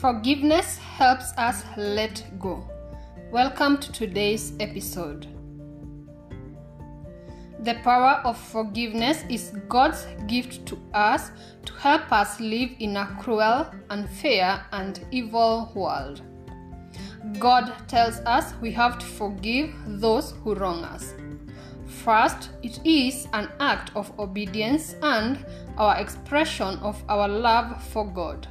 Forgiveness helps us let go. Welcome to today's episode. The power of forgiveness is God's gift to us to help us live in a cruel, unfair, and evil world. God tells us we have to forgive those who wrong us. First, it is an act of obedience and our expression of our love for God.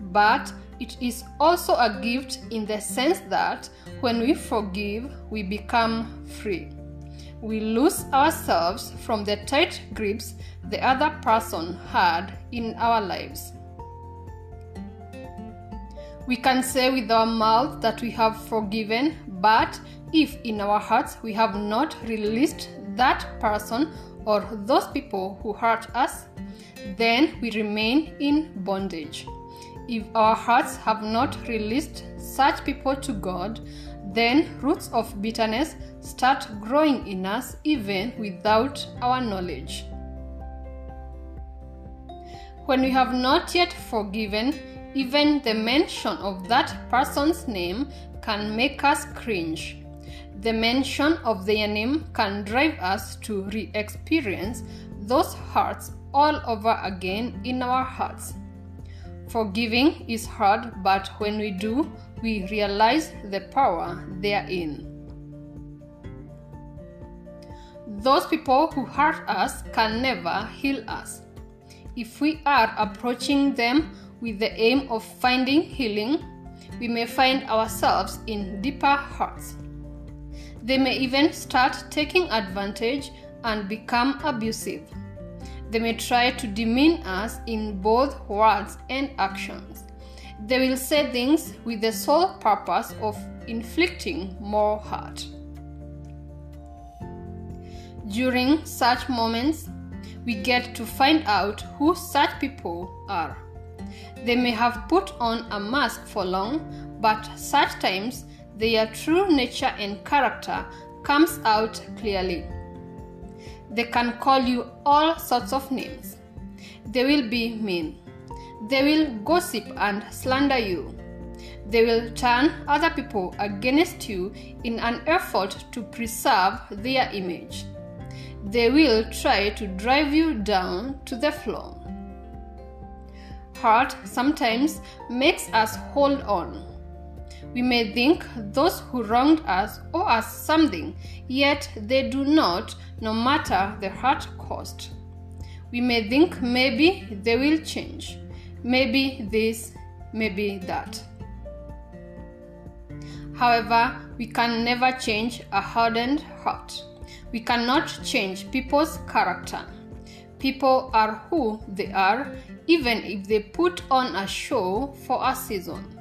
But it is also a gift in the sense that when we forgive, we become free. We lose ourselves from the tight grips the other person had in our lives. We can say with our mouth that we have forgiven, but if in our hearts we have not released that person or those people who hurt us, then we remain in bondage. If our hearts have not released such people to God, then roots of bitterness start growing in us even without our knowledge. When we have not yet forgiven, even the mention of that person's name can make us cringe. The mention of their name can drive us to re experience those hurts all over again in our hearts. Forgiving is hard, but when we do, we realize the power therein. Those people who hurt us can never heal us. If we are approaching them with the aim of finding healing, we may find ourselves in deeper hurts. They may even start taking advantage and become abusive. They may try to demean us in both words and actions. They will say things with the sole purpose of inflicting more hurt. During such moments, we get to find out who such people are. They may have put on a mask for long, but such times their true nature and character comes out clearly. They can call you all sorts of names. They will be mean. They will gossip and slander you. They will turn other people against you in an effort to preserve their image. They will try to drive you down to the floor. Hurt sometimes makes us hold on. We may think those who wronged us owe us something, yet they do not, no matter the hurt cost. We may think maybe they will change, maybe this, maybe that. However, we can never change a hardened heart. We cannot change people's character. People are who they are, even if they put on a show for a season.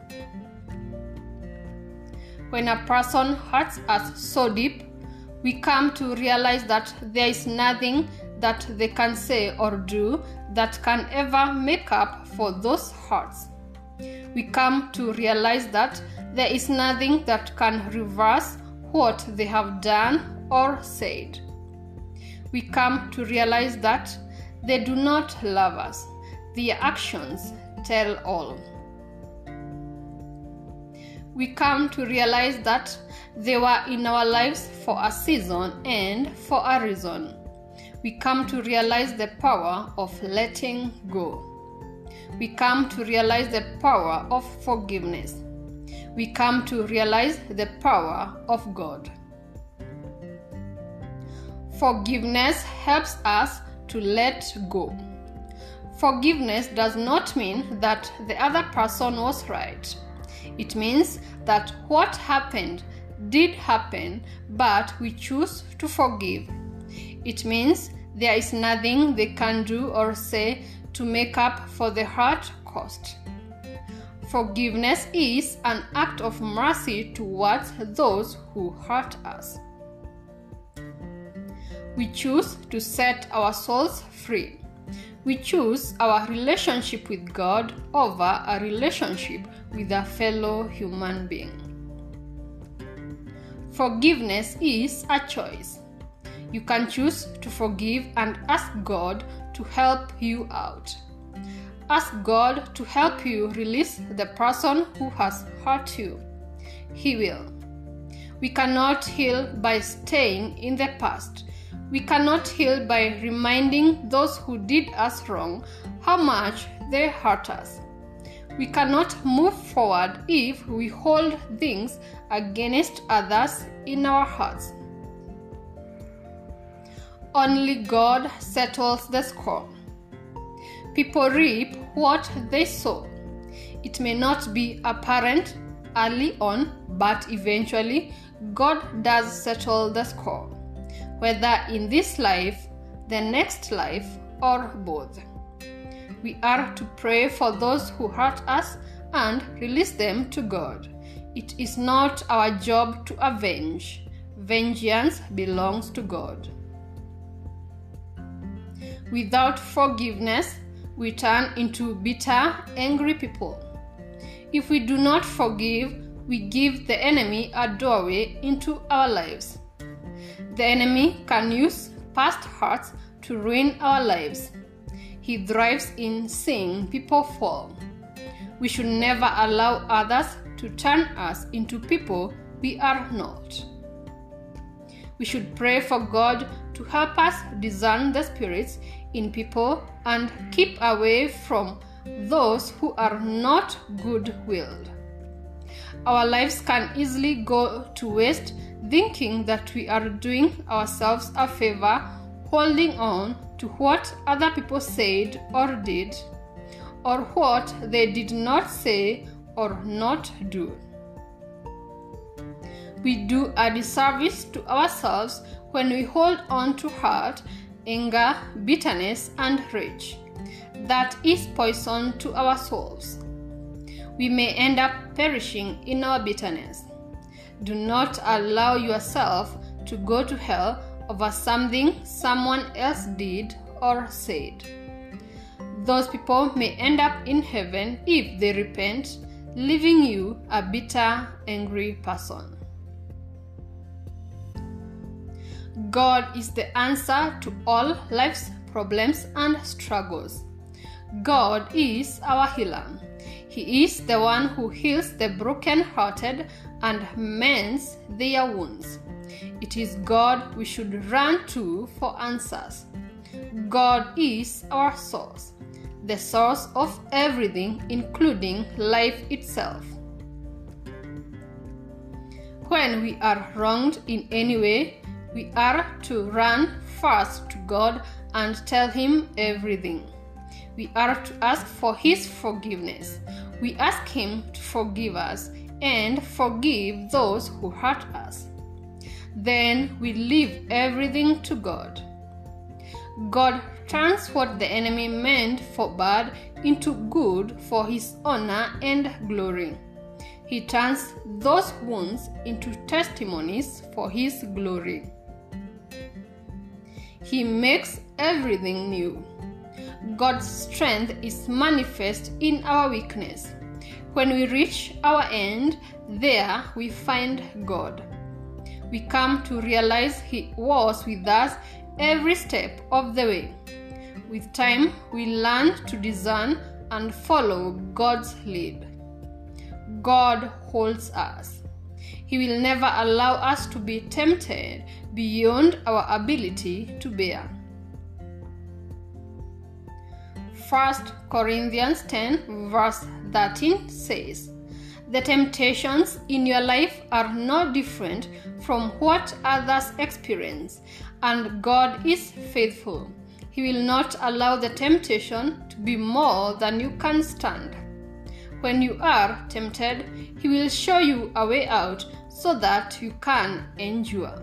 When a person hurts us so deep, we come to realize that there is nothing that they can say or do that can ever make up for those hurts. We come to realize that there is nothing that can reverse what they have done or said. We come to realize that they do not love us. Their actions tell all. We come to realize that they were in our lives for a season and for a reason. We come to realize the power of letting go. We come to realize the power of forgiveness. We come to realize the power of God. Forgiveness helps us to let go. Forgiveness does not mean that the other person was right. It means that what happened did happen, but we choose to forgive. It means there is nothing they can do or say to make up for the hurt caused. Forgiveness is an act of mercy towards those who hurt us. We choose to set our souls free. We choose our relationship with God over a relationship with a fellow human being. Forgiveness is a choice. You can choose to forgive and ask God to help you out. ask God to help you release the person who has hurt you. He will. We cannot heal by staying in the past. We cannot heal by reminding those who did us wrong how much they hurt us. We cannot move forward if we hold things against others in our hearts. Only God settles the score. People reap what they sow. It may not be apparent early on, but eventually God does settle the score, whether in this life, the next life, or both. We are to pray for those who hurt us and release them to God. It is not our job to avenge. Vengeance belongs to God. Without forgiveness, we turn into bitter, angry people. If we do not forgive, we give the enemy a doorway into our lives. The enemy can use past hurts to ruin our lives. He thrives in seeing people fall. We should never allow others to turn us into people we are not. We should pray for God to help us discern the spirits in people and keep away from those who are not good willed. Our lives can easily go to waste thinking that we are doing ourselves a favor holding on to what other people said or did, or what they did not say or not do. We do a disservice to ourselves when we hold on to hurt anger, bitterness, and rage. That is poison to our souls. We may end up perishing in our bitterness. Do not allow yourself to go to hell over something someone else did or said. Those people may end up in heaven if they repent, leaving you a bitter, angry person. God is the answer to all life's problems and struggles. God is our healer. He is the one who heals the broken-hearted and mends their wounds. It is God we should run to for answers. God is our source, the source of everything, including life itself. When we are wronged in any way, we are to run first to God and tell Him everything. We are to ask for His forgiveness. We ask Him to forgive us and forgive those who hurt us. Then we leave everything to God. God turns what the enemy meant for bad into good for his honor and glory. He turns those wounds into testimonies for his glory. He makes everything new. God's strength is manifest in our weakness. When we reach our end, there we find God. We come to realize He was with us every step of the way. With time, we learn to discern and follow God's lead. God holds us. He will never allow us to be tempted beyond our ability to bear. 1 Corinthians 10, verse 13 says, The temptations in your life are no different from what others experience, and God is faithful. He will not allow the temptation to be more than you can stand. When you are tempted, He will show you a way out so that you can endure.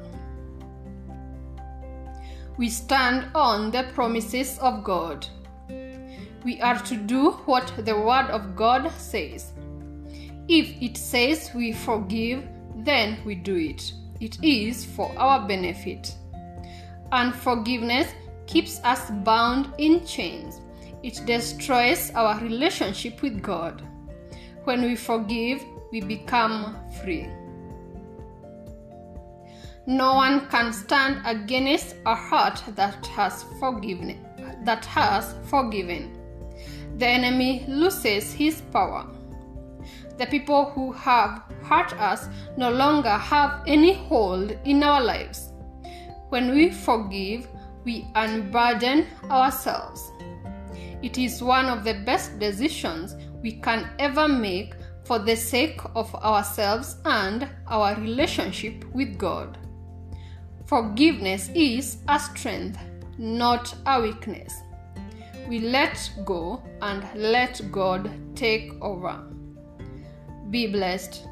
We stand on the promises of God. We are to do what the Word of God says. If it says we forgive, then we do it. It is for our benefit. Unforgiveness keeps us bound in chains. It destroys our relationship with God. When we forgive, we become free. No one can stand against a heart that has forgiven that has forgiven. the enemy loses his power. The people who have hurt us no longer have any hold in our lives. When we forgive, we unburden ourselves. It is one of the best decisions we can ever make for the sake of ourselves and our relationship with God. Forgiveness is a strength, not a weakness. We let go and let God take over. Be blessed.